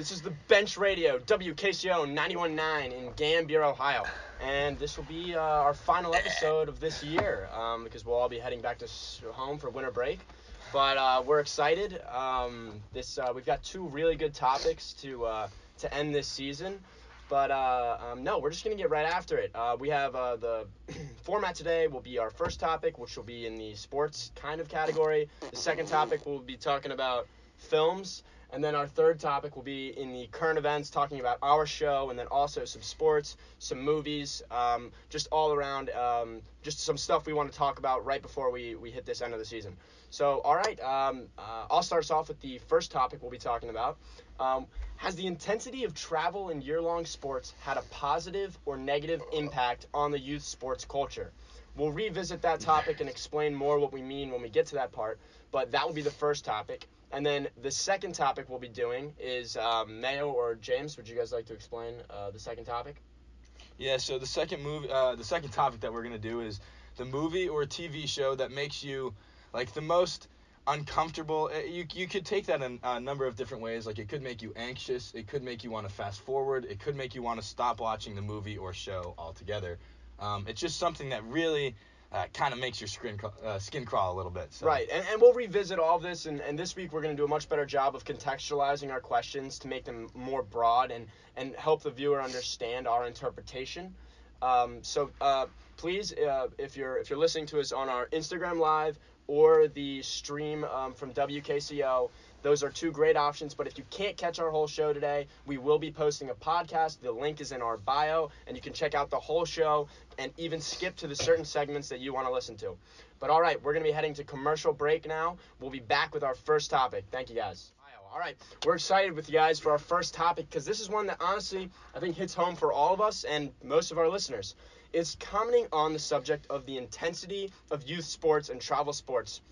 This is the Bench Radio, WKCO 91.9 in Gambier, Ohio. And this will be uh, our final episode of this year um, because we'll all be heading back to home for winter break. But uh, we're excited. Um, this uh, we've got two really good topics to uh, to end this season. But uh, um, no, we're just gonna get right after it. Uh, we have the format today will be our first topic, which will be in the sports kind of category. The second topic we'll be talking about films, and then our third topic will be in the current events, talking about our show, and then also some sports, some movies, um, just all around, um, just some stuff we want to talk about right before we, we hit this end of the season. So, all right, um, uh, I'll start us off with the first topic we'll be talking about. Um, has the intensity of travel in year long sports had a positive or negative impact on the youth sports culture? We'll revisit that topic and explain more what we mean when we get to that part, but that will be the first topic. And then the second topic we'll be doing is um, Mayo or James. Would you guys like to explain uh, the second topic? Yeah, so the second movie, uh, the second topic that we're gonna do is the movie or TV show that makes you like the most uncomfortable. Uh, You you could take that in a number of different ways. Like it could make you anxious. It could make you want to fast forward. It could make you want to stop watching the movie or show altogether. Um, it's just something that really uh, kind of makes your skin uh, skin crawl a little bit. So. Right, and, and we'll revisit all this, and, and this week we're going to do a much better job of contextualizing our questions to make them more broad and, and help the viewer understand our interpretation. Um, so uh, please, uh, if you're if you're listening to us on our Instagram live or the stream um, from WKCO, those are two great options. But if you can't catch our whole show today, we will be posting a podcast. The link is in our bio, and you can check out the whole show and even skip to the certain segments that you want to listen to. But all right, we're going to be heading to commercial break now. We'll be back with our first topic. Thank you guys. All right, we're excited with you guys for our first topic because this is one that honestly I think hits home for all of us and most of our listeners. It's commenting on the subject of the intensity of youth sports and travel sports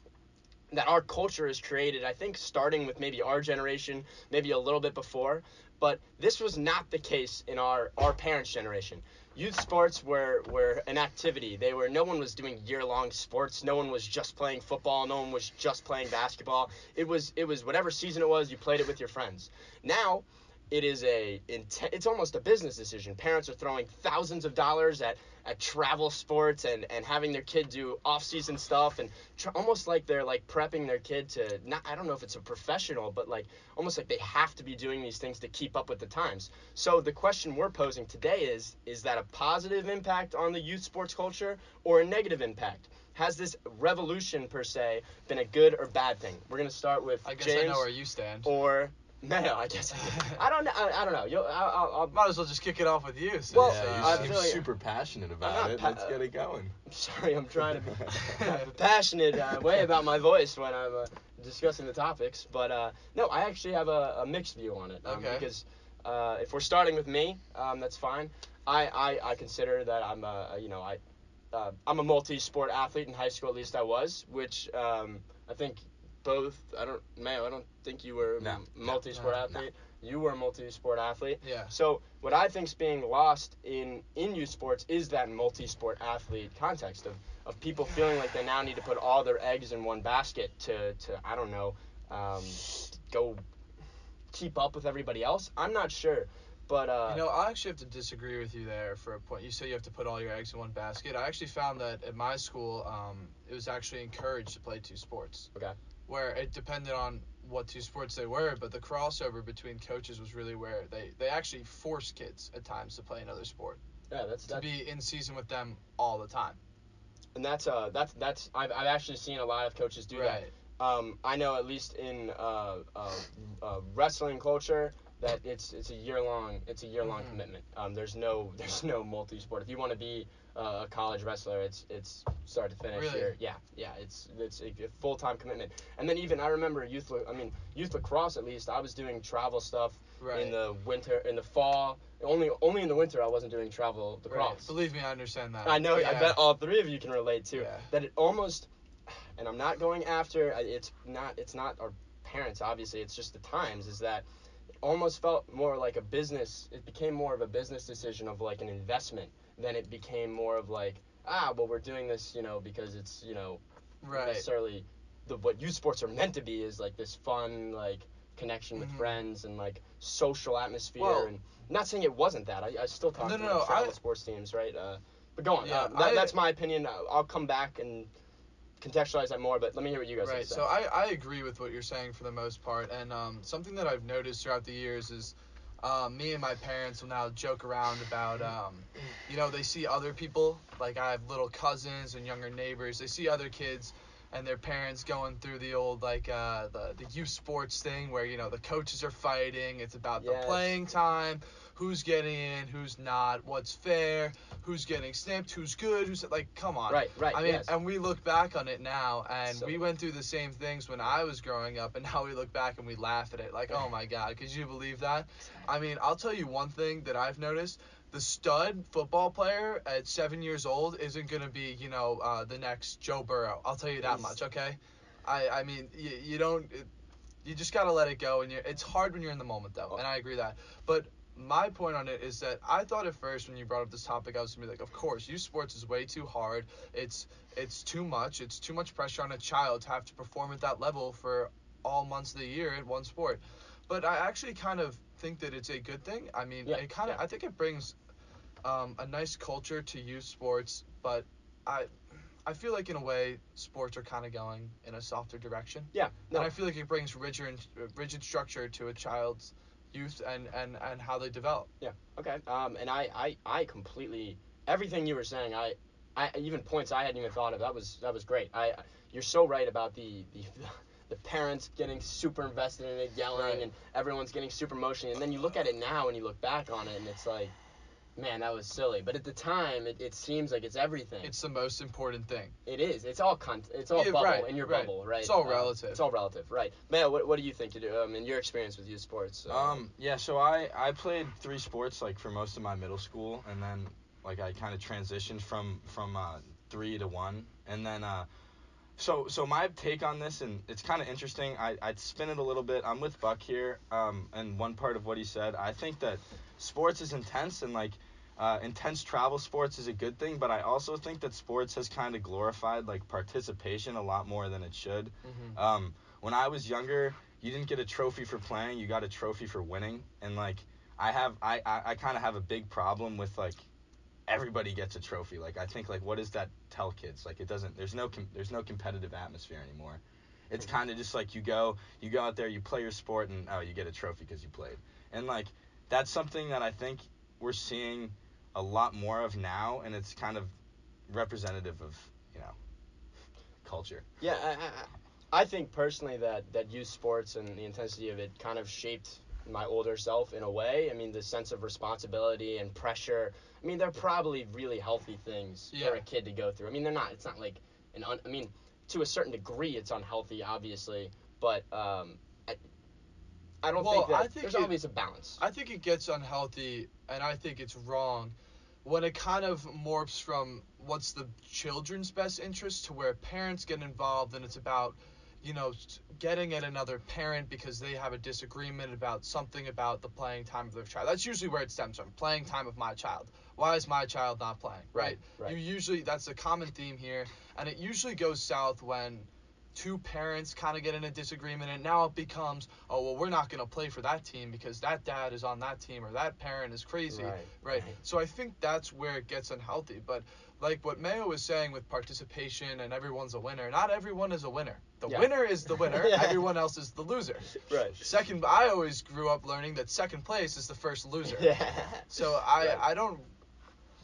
that our culture has created. I think starting with maybe our generation, maybe a little bit before, but this was not the case in our our parents' generation. Youth sports were were an activity. They were no one was doing year-long sports. No one was just playing football. No one was just playing basketball. It was it was whatever season it was, you played it with your friends. Now, it is a it's almost a business decision. Parents are throwing thousands of dollars at at travel sports and and having their kid do off-season stuff and tr- almost like they're like prepping their kid to not I don't know if it's a professional but like almost like they have to be doing these things to keep up with the times. So the question we're posing today is is that a positive impact on the youth sports culture or a negative impact? Has this revolution per se been a good or bad thing? We're gonna start with I guess James I know where you stand. or no, I guess I, I don't know. I, I don't know. You'll, I'll, I'll, Might as well just kick it off with you. Since, Well, Yeah, uh, you I seem like- super passionate about it. pa- Let's get it going. I'm sorry, I'm trying to be a passionate uh, way about my voice when I'm uh, discussing the topics. But uh, no, I actually have a, a mixed view on it. Um, Okay. Because uh, if we're starting with me, um, that's fine. I, I, I consider that I'm a, you know I uh, I'm a multi-sport athlete in high school. At least I was, which um, I think both. I don't Mayo. I don't think you were a No, m- multi-sport no, athlete. You were a multi-sport athlete. yeah. So what I think's being lost in in youth sports is that multi-sport athlete context of, of people feeling like they now need to put all their eggs in one basket to, to I don't know um, go keep up with everybody else. I'm not sure, but uh, You know, I actually have to disagree with you there for a point. You say you have to put all your eggs in one basket. I actually found that at my school, um, it was actually encouraged to play two sports. Okay. Where it depended on what two sports they were, but the crossover between coaches was really where they, they actually forced kids at times to play another sport. yeah, that's To that, be in season with them all the time. and that's uh that's that's I've, I've actually seen a lot of coaches do that. right. um, I know at least in uh, uh, uh, wrestling culture that it's it's a year long it's a year long Mhm. commitment. Um, there's no there's no multi sport. If you want to be uh, a college wrestler, it's it's start to finish. Really? Yeah, yeah. It's it's a, full time commitment. And then even I remember youth. I mean youth lacrosse at least. I was doing travel stuff Right. in the winter, in the fall. Only only in the winter I wasn't doing travel right. lacrosse. Believe me, I understand that. I know. I bet all three of you can relate to Yeah. that. It almost, and I'm not going after. It's not. It's not our parents. Obviously, it's just the times. Is that almost felt more like a business. It became more of a business decision of like an investment than it became more of like ah well we're doing this you know because it's you know Right. necessarily the what youth sports are meant to be is like this fun like connection with Mhm. friends and like social atmosphere. Well- and not saying it wasn't that. I, I still talk No, to no, like, no, travel I- sports teams, right? Uh, but go on. Yeah, uh, that, I- that's my opinion. Uh, I'll come back and contextualize that more. But let me hear what you guys Right. say. So I, I agree with what you're saying for the most part, and um, something that I've noticed throughout the years is. Um, me and my parents will now joke around about, um, you know, they see other people, like I have little cousins and younger neighbors. They see other kids and their parents going through the old, like, uh, the, the youth sports thing where, you know, the coaches are fighting. It's about Yes. the playing time, who's getting in, who's not, what's fair, who's getting snipped, who's good, who's, like, come on. right, right. I mean, yes. and we look back on it now, and So- we went through the same things when I was growing up, and now we look back and we laugh at it. Like, oh my God, could you believe that? I mean, I'll tell you one thing that I've noticed: the stud football player at seven years old isn't gonna be, you know, uh, the next Joe Burrow. I'll tell you that much. Okay. I I mean, you, you don't. It, you just gotta let it go, and you're. it's hard when you're in the moment though, and I agree that. But my point on it is that I thought at first when you brought up this topic, I was gonna be like, of course, youth sports is way too hard. It's it's too much. It's too much pressure on a child to have to perform at that level for all months of the year in one sport. But I actually kind of think that it's a good thing. I mean, Yeah, it kind of yeah. I think it brings um, a nice culture to youth sports, but I I feel like in a way sports are kind of going in a softer direction. yeah. No. And I feel like it brings rigid, rigid structure to a child's youth and, and, and how they develop. Yeah. Okay. Um, and I, I, I completely everything you were saying. I, I even points I hadn't even thought of. That was that was great. I, you're so right about the the. The parents getting super invested in it, yelling, Right. and everyone's getting super emotional. And then you look at it now and you look back on it, and it's like, man, that was silly. But at the time, it, it seems like it's everything. It's the most important thing. it is. It's all con- It's all Yeah, bubble right, in your right. bubble, right? It's all Um, relative. it's all relative, right? Man, what, what do you think you do? Um, in your experience with youth sports? uh, Um, yeah, so I, I played three sports like for most of my middle school, and then like I kind of transitioned from from uh, three to one, and then uh, so so my take on this, and it's kind of interesting. I I'd spin it a little bit. I'm with Buck here, um, and one part of what he said, I think that sports is intense and like. Uh, intense travel sports is a good thing, but I also think that sports has kind of glorified like participation a lot more than it should. Mm-hmm. Um, when I was younger, you didn't get a trophy for playing, you got a trophy for winning. And like I have I, I, I kinda have a big problem with like everybody gets a trophy. Like I think like what does that tell kids? Like it doesn't there's no com- there's no competitive atmosphere anymore. It's kind of just like you go you go out there, you play your sport and oh, you get a trophy because you played. And like that's something that I think we're seeing a lot more of now and it's kind of representative of, you know, culture. Yeah, I, I, I think personally that, that youth sports and the intensity of it kind of shaped my older self in a way. I mean, the sense of responsibility and pressure. I mean, they're probably really healthy things Yeah. for a kid to go through. I mean, they're not. It's not like an. Un, I mean, to a certain degree, it's unhealthy, obviously, but um, I, I don't Well, think that I think there's it- always a balance. I think it gets unhealthy, and I think it's wrong when it kind of morphs from what's the children's best interest to where parents get involved, and it's about, you know, getting at another parent because they have a disagreement about something about the playing time of their child. That's usually where it stems from. Playing time of my child. Why is my child not playing? Right. right. You usually that's a common theme here, and it usually goes south when two parents kind of get in a disagreement, and now it becomes, oh well, we're not gonna play for that team because that dad is on that team or that parent is crazy, Right, right? right. So I think that's where it gets unhealthy. But like what Mayo was saying with participation and everyone's a winner, not everyone is a winner. The Yeah. winner is the winner. Yeah. Everyone else is the loser. Right. Second, I always grew up learning that second place is the first loser. Yeah. So I Right. I don't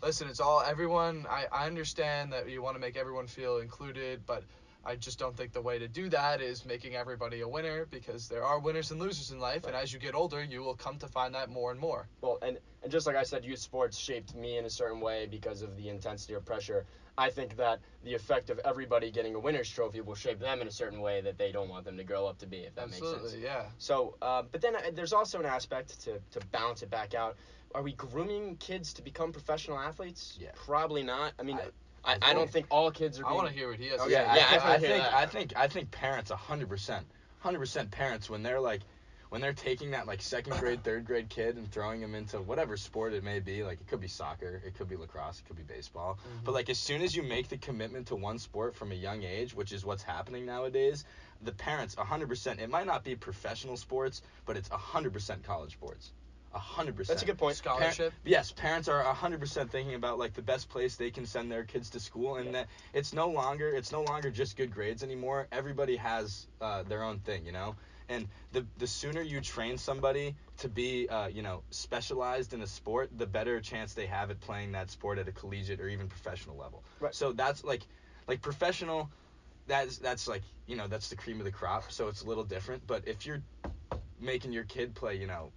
listen. It's all everyone. I I understand that you want to make everyone feel included, but I just don't think the way to do that is making everybody a winner because there are winners and losers in life, and as you get older, you will come to find that more and more. Well, and, and just like I said, youth sports shaped me in a certain way because of the intensity of pressure. I think that the effect of everybody getting a winner's trophy will shape them in a certain way that they don't want them to grow up to be, if that makes Absolutely, sense. yeah. So, uh, but then uh, there's also an aspect to, to balance it back out. Are we grooming kids to become professional athletes? Yeah. Probably not. I mean, I- I, I, I don't think all kids are I being. want to hear what he has. Oh, to yeah, say. yeah, I, I think, I wanna think that. I think I think parents hundred percent, hundred percent parents when they're like, when they're taking that like second grade, third grade kid and throwing him into whatever sport it may be, like it could be soccer, it could be lacrosse, it could be baseball. Mm-hmm. But like as soon as you make the commitment to one sport from a young age, which is what's happening nowadays, the parents 100%, it might not be professional sports, but it's 100% college sports. 100%. That's a good point. Scholarship. Yes, parents are 100% thinking about like the best place they can send their kids to school and that it's no longer it's no longer just good grades anymore. Everybody has uh, their own thing, you know? And the the sooner you train somebody to be uh, you know, specialized in a sport, the better chance they have at playing that sport at a collegiate or even professional level. Right. So that's like like professional that's that's like, you know, that's the cream of the crop, so it's a little different, but if you're making your kid play, you know,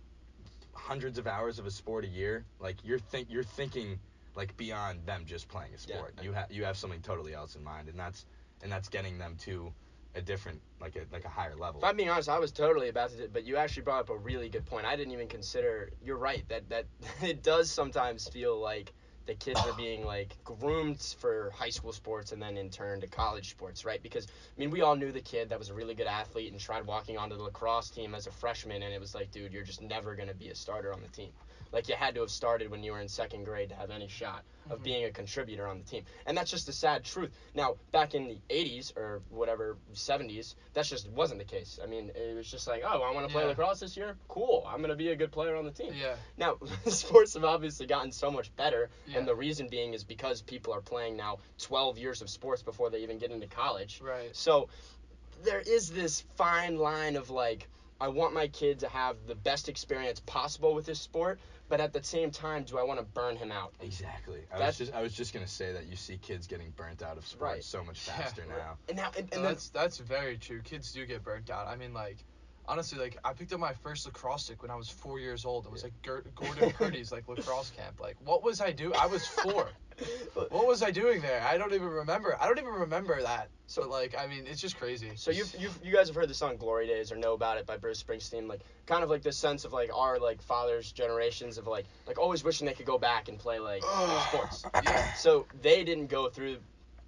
hundreds of hours of a sport a year, like you're think you're thinking like beyond them just playing a sport. Yeah. You have you have something totally else in mind, and that's and that's getting them to a different like a like a higher level. If I'm being honest, I was totally about to, but you actually brought up a really good point. I didn't even consider. You're right that that it does sometimes feel like the kids are being like groomed for high school sports and then in turn to college sports, right? Because I mean, we all knew the kid that was a really good athlete and tried walking onto the lacrosse team as a freshman, and it was like, dude, you're just never gonna be a starter on the team. Like you had to have started when you were in second grade to have any shot of Mhm. being a contributor on the team, and that's just the sad truth. Now, back in the '80s or whatever '70s, that just wasn't the case. I mean, it was just like, oh, I want to play Yeah. lacrosse this year. Cool, I'm gonna be a good player on the team. Yeah. Now, sports have obviously gotten so much better, Yeah. and the reason being is because people are playing now 12 years of sports before they even get into college. Right. So there is this fine line of like, I want my kid to have the best experience possible with this sport, but at the same time, do I want to burn him out? Exactly. I That's- was just I was just gonna say that you see kids getting burnt out of sports Right. so much Yeah. faster now. And now, and, and No, then, that's that's very true. Kids do get burnt out. I mean, like, honestly, like I picked up my first lacrosse stick when I was four years old. It was like Ger- Gordon Purdy's like lacrosse camp. Like, what was I doing? I was four. what was I doing there? I don't even remember. I don't even remember that. So like, I mean, it's just crazy. So you've, you've you guys have heard the song "Glory Days" or know about it by Bruce Springsteen, like kind of like this sense of like our like fathers' generations of like like always wishing they could go back and play like sports. Yeah. So they didn't go through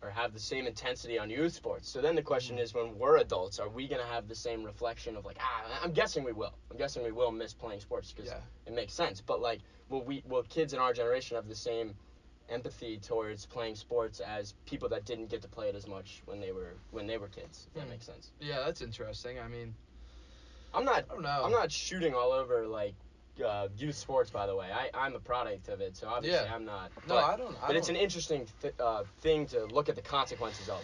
or have the same intensity on youth sports. So then the question is, when we're adults, are we gonna have the same reflection of like ah? I'm guessing we will. I'm guessing we will miss playing sports because Yeah. it makes sense. But like, will we will kids in our generation have the same empathy towards playing sports as people that didn't get to play it as much when they were when they were kids? If that Hmm. makes sense. Yeah, that's interesting. I mean, I'm not I don't know. I'm not shooting all over like uh, youth sports, by the way. I I'm a product of it, so obviously Yeah. I'm not. No, I don't. I but it's don't- an interesting th- uh, thing to look at the consequences of.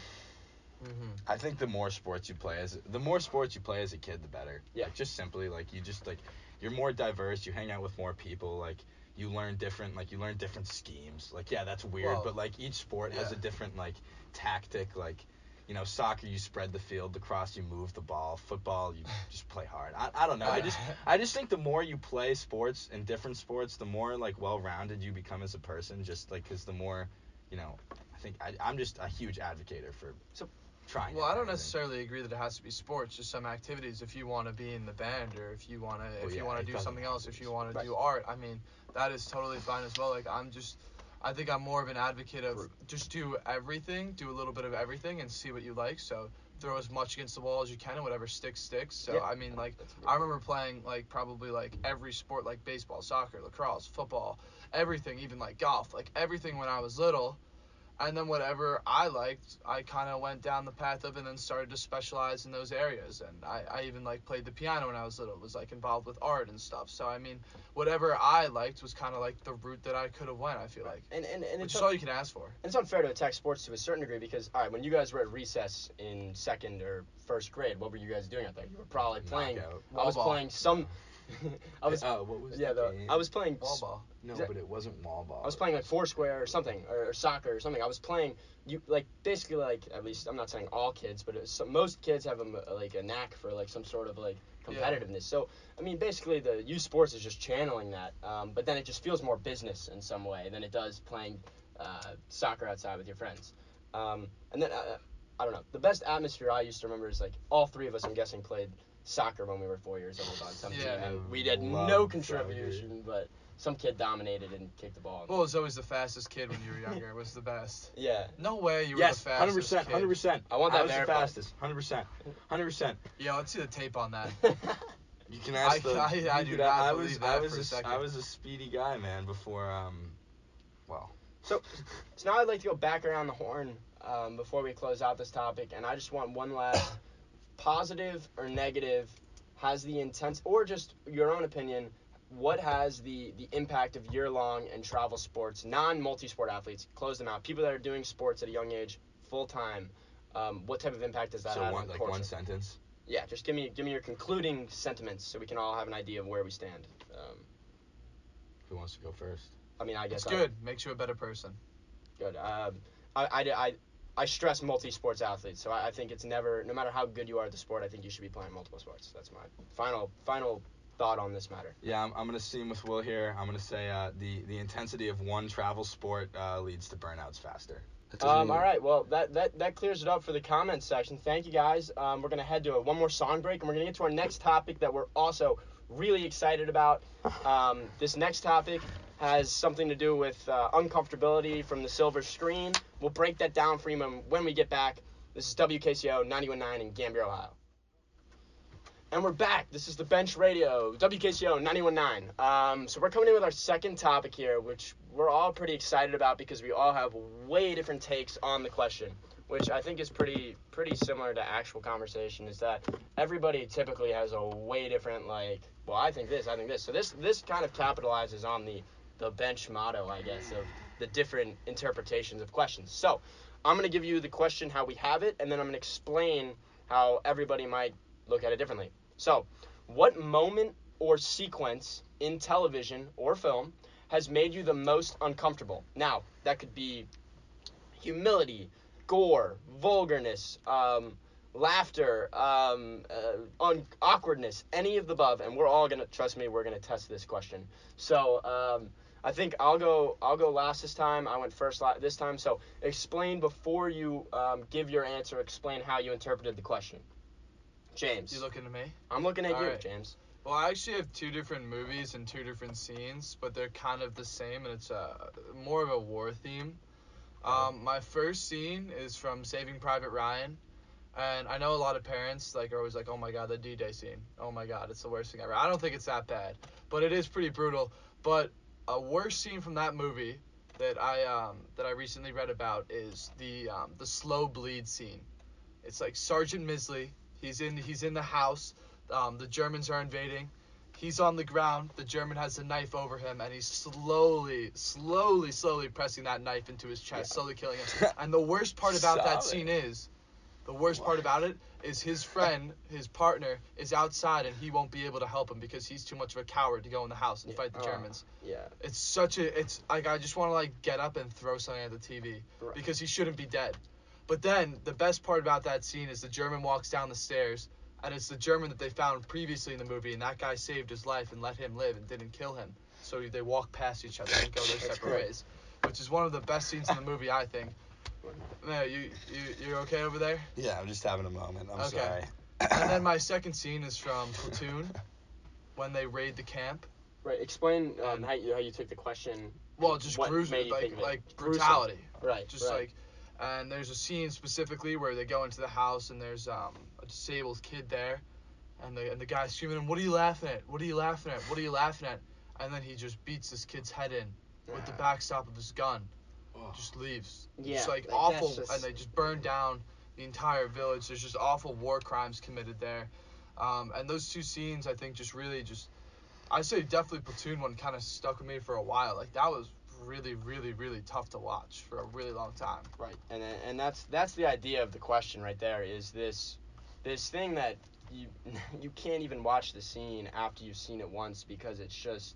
Mm-hmm. I think the more sports you play as the more sports you play as a kid, the better. Yeah. Like, just simply like you just like you're more diverse. You hang out with more people. Like you learn different like you learn different schemes. Like yeah, that's weird, but like each sport has a different like tactic. Like you know, soccer you spread the field. Lacrosse you move the ball. Football you just play hard. I, I don't know. I just I just think the more you play sports and different sports, the more like well-rounded you become as a person. Just like because the more, you know, I think I, I'm just a huge advocate for So- trying. Well, I don't necessarily agree that it has to be sports. Just some activities. If you want to be in the band, or if you want to, Well, if yeah, you want to do something else, if you want to Right. do art, I mean, that is totally fine as well. Like I'm just, I think I'm more of an advocate of True. just do everything, do a little bit of everything, and see what you like. So throw as much against the wall as you can, and whatever sticks sticks. So Yeah. I mean, like I remember playing like probably like every sport, like baseball, soccer, lacrosse, football, everything, even like golf, like everything when I was little. And then whatever I liked, I kind of went down the path of and then started to specialize in those areas. And I, I even like played the piano when I was little, was like involved with art and stuff. So I mean, whatever I liked was kind of like the route that I could have went. I feel like, and and, and which it's, is all you can ask for. And it's unfair to attack sports to a certain degree because all right, when you guys were at recess in second or first grade, what were you guys doing out there? You were probably playing. Knockout. I was ball. playing some. I was Uh, what was yeah, the the, game? I was playing. Wall ball. No, that- but it wasn't wall ball. I was playing like Foursquare or something, or, or soccer or something. I was playing you like basically like at least I'm not saying all kids, but it was, some, most kids have a, m- like a knack for like some sort of like Yeah. competitiveness. So I mean, basically the youth sports is just channeling that, um, but then it just feels more business in some way than it does playing uh, soccer outside with your friends. Um, and then uh, I don't know. The best atmosphere I used to remember is like all three of us, I'm guessing, played soccer when we were four years old on some Yeah. team, and we did no loved contribution, but some kid dominated and kicked the ball. Well, it was always the fastest kid when you were younger. It was the best. yeah. No way you were yes, the hundred fastest. percent, kid. hundred percent. I want that I was the fastest, hundred percent, hundred percent. Yeah, let's see the tape on that. You can ask the. I- I you do not I was, that I for was a a, second. I was a speedy guy, man. Before um, well, So, so now I'd like to go back around the horn um, before we close out this topic, and I just want one last positive or negative has the intent, or just your own opinion. What has the the impact of year long and travel sports, non multi sport athletes, close them out, people that are doing sports at a young age, full time. Um, what type of impact does that so have one like one sentence. Yeah, just give me give me your concluding sentiments so we can all have an idea of where we stand. Um, Who wants to go first? I mean, I guess It's I- good. Makes you a better person. Good. Um, I, I, I, I stress multi-sports athletes, so I, I think it's never, no matter how good you are at the sport, I think you should be playing multiple sports. That's my final final thought on this matter. Yeah, I'm, I'm gonna seam with Will here. I'm gonna say uh, the the intensity of one travel sport uh, leads to burnouts faster. Um, all right, well that, that that clears it up for the comments section. Thank you guys. Um, we're gonna head to a, one more song break, and we're gonna get to our next topic that we're also really excited about. Um, this next topic has something to do with uh, uncomfortability from the silver screen. We'll break that down for you when, we get back. This is WKCO 91.9 in Gambier, Ohio. And we're back. This is the Bench Radio, WKCO 91.9. Um, so we're coming in with our second topic here, which we're all pretty excited about because we all have way different takes on the question, which I think is pretty pretty similar to actual conversation. Is that everybody typically has a way different like, well, I think this, I think this. So this this kind of capitalizes on the the bench motto, I guess, of the different interpretations of questions. So I'm gonna give you the question how we have it, and then I'm gonna explain how everybody might look at it differently. So, what moment or sequence in television or film has made you the most uncomfortable? Now, that could be humility, gore, vulgarness, um, laughter, um, uh, un- awkwardness, any of the above, and we're all gonna trust me. We're gonna test this question. So, um, I think I'll go. I'll go last this time. I went first la- this time. So, explain before you um, give your answer. Explain how you interpreted the question. James, You looking at me? I'm looking at All you, right. James. Well, I actually have two different movies and two different scenes, but they're kind of the same, and it's uh, more of a war theme. Um, my first scene is from Saving Private Ryan, and I know a lot of parents like are always like, "Oh my God, the D-Day scene! Oh my God, it's the worst thing ever." I don't think it's that bad, but it is pretty brutal. But a worse scene from that movie that I um, that I recently read about is the um, the slow bleed scene. It's like Sergeant Misley. He's in he's in the house. Um, the Germans are invading. He's on the ground. The German has a knife over him, and he's slowly, slowly, slowly pressing that knife into his chest, slowly killing him. And the worst part about that scene is, the worst part about it is his friend, his partner, is outside, and he won't be able to help him because he's too much of a coward to go in the house and Yeah. fight the Uh, Germans. Yeah. It's such a, it's like I just want to like get up and throw something at the TV Right. because he shouldn't be dead. But then the best part about that scene is the German walks down the stairs, and it's the German that they found previously in the movie, and that guy saved his life and let him live and didn't kill him. So they walk past each other and go their separate ways, which is one of the best scenes in the movie, I think. No, you you you're okay over there? Yeah, I'm just having a moment. I'm Okay. sorry. And then my second scene is from Platoon, when they raid the camp. Right. Explain um, how you how you took the question. Well, just What gruesome, made like think like Gruesome. brutality. Right. just right. like and there's a scene specifically where they go into the house and there's um a disabled kid there and the and the guy's screaming at him, what are you laughing at what are you laughing at what are you laughing at and then he just beats this kid's head in with the backstop of his gun Oh. just leaves Yeah, just like like, awful just- and they just burn down the entire village there's just awful war crimes committed there um, and those two scenes i think just really just i say definitely platoon one kind of stuck with me for a while like that was really really really tough to watch for a really long time Right, and and that's that's the idea of the question right there. Is this this thing that you you can't even watch the scene after you've seen it once because it's just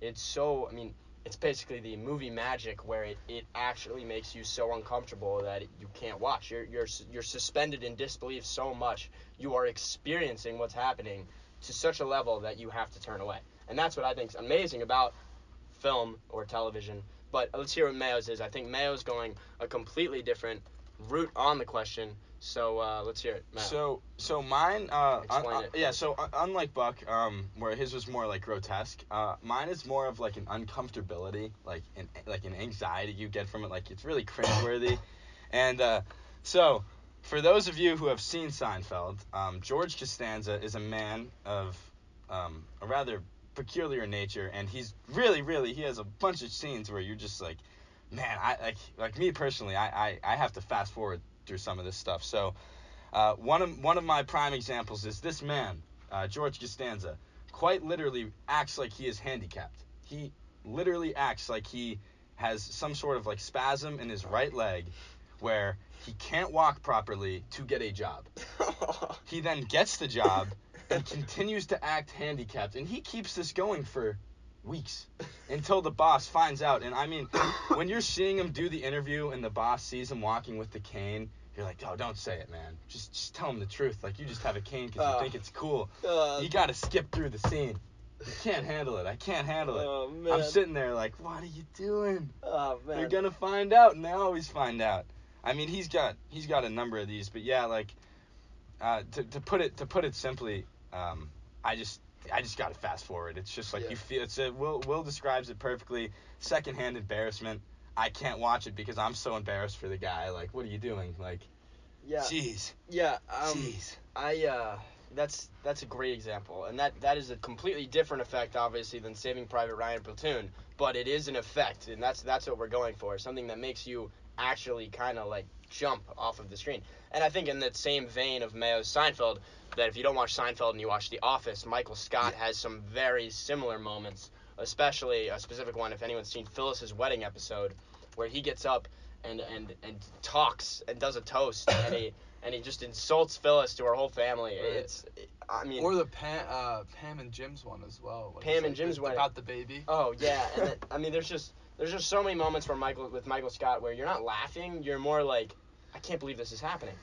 it's so. I mean, it's basically the movie magic where it, it actually makes you so uncomfortable that you can't watch. You're you're you're suspended in disbelief so much. You are experiencing what's happening to such a level that you have to turn away. And that's what I think is amazing about film or television. But let's hear what Mayo's is. I think Mayo's going a completely different route on the question. So uh, let's hear it, Mayo. So so mine uh un- Explain uh, it. yeah so uh, unlike Buck um where his was more like grotesque uh mine is more of like an uncomfortability like an like an anxiety you get from it like it's really cringeworthy and uh so for those of you who have seen Seinfeld um George Costanza is a man of um, a rather peculiar nature, and he's really, really, he has a bunch of scenes where you're just like, man, I like, like me personally, I, I, I have to fast forward through some of this stuff. So, uh, one of one of my prime examples is this man, uh, George Costanza, quite literally acts like he is handicapped. He literally acts like he has some sort of like spasm in his right leg, where he can't walk properly to get a job. He then gets the job and continues to act handicapped, and he keeps this going for weeks until the boss finds out. And I mean, when you're seeing him do the interview and the boss sees him walking with the cane, you're like, oh, don't say it, man. Just just tell him the truth. Like you just have a cane because you Uh, think it's cool. Uh, You gotta skip through the scene. You can't handle it. I can't handle it. oh. I'm sitting there like, what are you doing? Oh man. They're gonna find out, and they always find out. I mean, he's got he's got a number of these, but yeah, like uh, to to put it to put it simply, um, I just I just gotta fast forward. It's just like Yeah. you feel it's a Will Will describes it perfectly. Secondhand embarrassment. I can't watch it because I'm so embarrassed for the guy. Like, what are you doing? Like, yeah. jeez, Yeah. Um. jeez. I uh that's that's a great example, and that that is a completely different effect, obviously, than Saving Private Ryan Platoon. But it is an effect, and that's that's what we're going for. Something that makes you actually kind of like jump off of the screen. And I think in that same vein of Mayo's Seinfeld, that if you don't watch Seinfeld and you watch The Office, Michael Scott has some very similar moments, especially a specific one. If anyone's seen Phyllis's wedding episode, where he gets up and and and talks and does a toast, and he and he just insults Phyllis to her whole family. Right. It's, I mean, Or the Pam, uh, Pam and Jim's one as well. when Pam and Jim's wedding. about the baby. oh yeah, and it, I mean, there's just there's just so many moments where Michael with Michael Scott where you're not laughing, you're more like, I can't believe this is happening.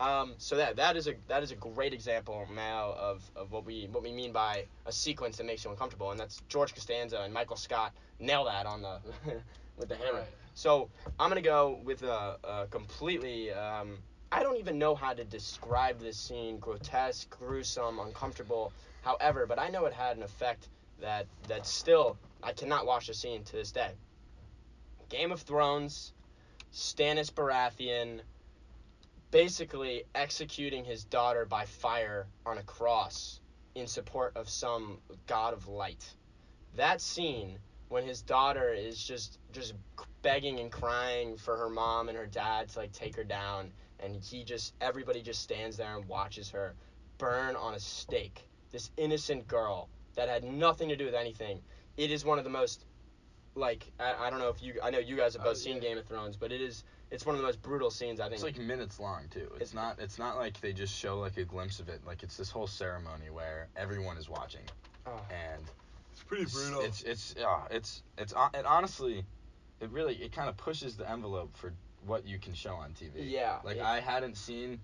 Um, so that that is a that is a great example now of, of what we what we mean by a sequence that makes you uncomfortable, and that's George Costanza and Michael Scott nail that on the with the hammer. Right. So I'm gonna go with a, a completely. Um, I don't even know how to describe this scene: grotesque, gruesome, uncomfortable. However, but I know it had an effect that that still I cannot watch the scene to this day. Game of Thrones, Stannis Baratheon, basically executing his daughter by fire on a cross in support of some god of light. That scene when his daughter is just just begging and crying for her mom and her dad to like take her down and he just everybody just stands there and watches her burn on a stake this innocent girl that had nothing to do with anything it is one of the most like i, I don't know if you i know you guys have oh, both Oh, seen yeah. game of thrones but it is it's one of the most brutal scenes i think It's like minutes long too. It's, It's- not. It's not like they just show like a glimpse of it. Like it's this whole ceremony where everyone is watching, Oh. and It's pretty brutal. It's it's yeah, it's it's hon- it honestly, it really it kind of pushes the envelope for what you can show on TV. Yeah, Like it- I hadn't seen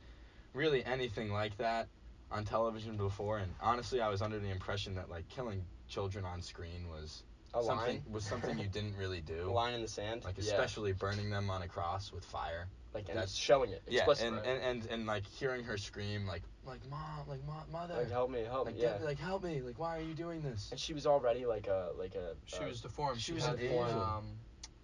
really anything like that on television before, and honestly, I was under the impression that like killing children on screen was a something line was something you didn't really do. a line in the sand Like yeah. especially burning them on a cross with fire. like and that's- showing it Yeah, and, and, and and like hearing her scream like like mom like mom mother like help me help like, me yeah like help me like why are you doing this? and she was already like a like a She uh, was deformed. she She, was had an um,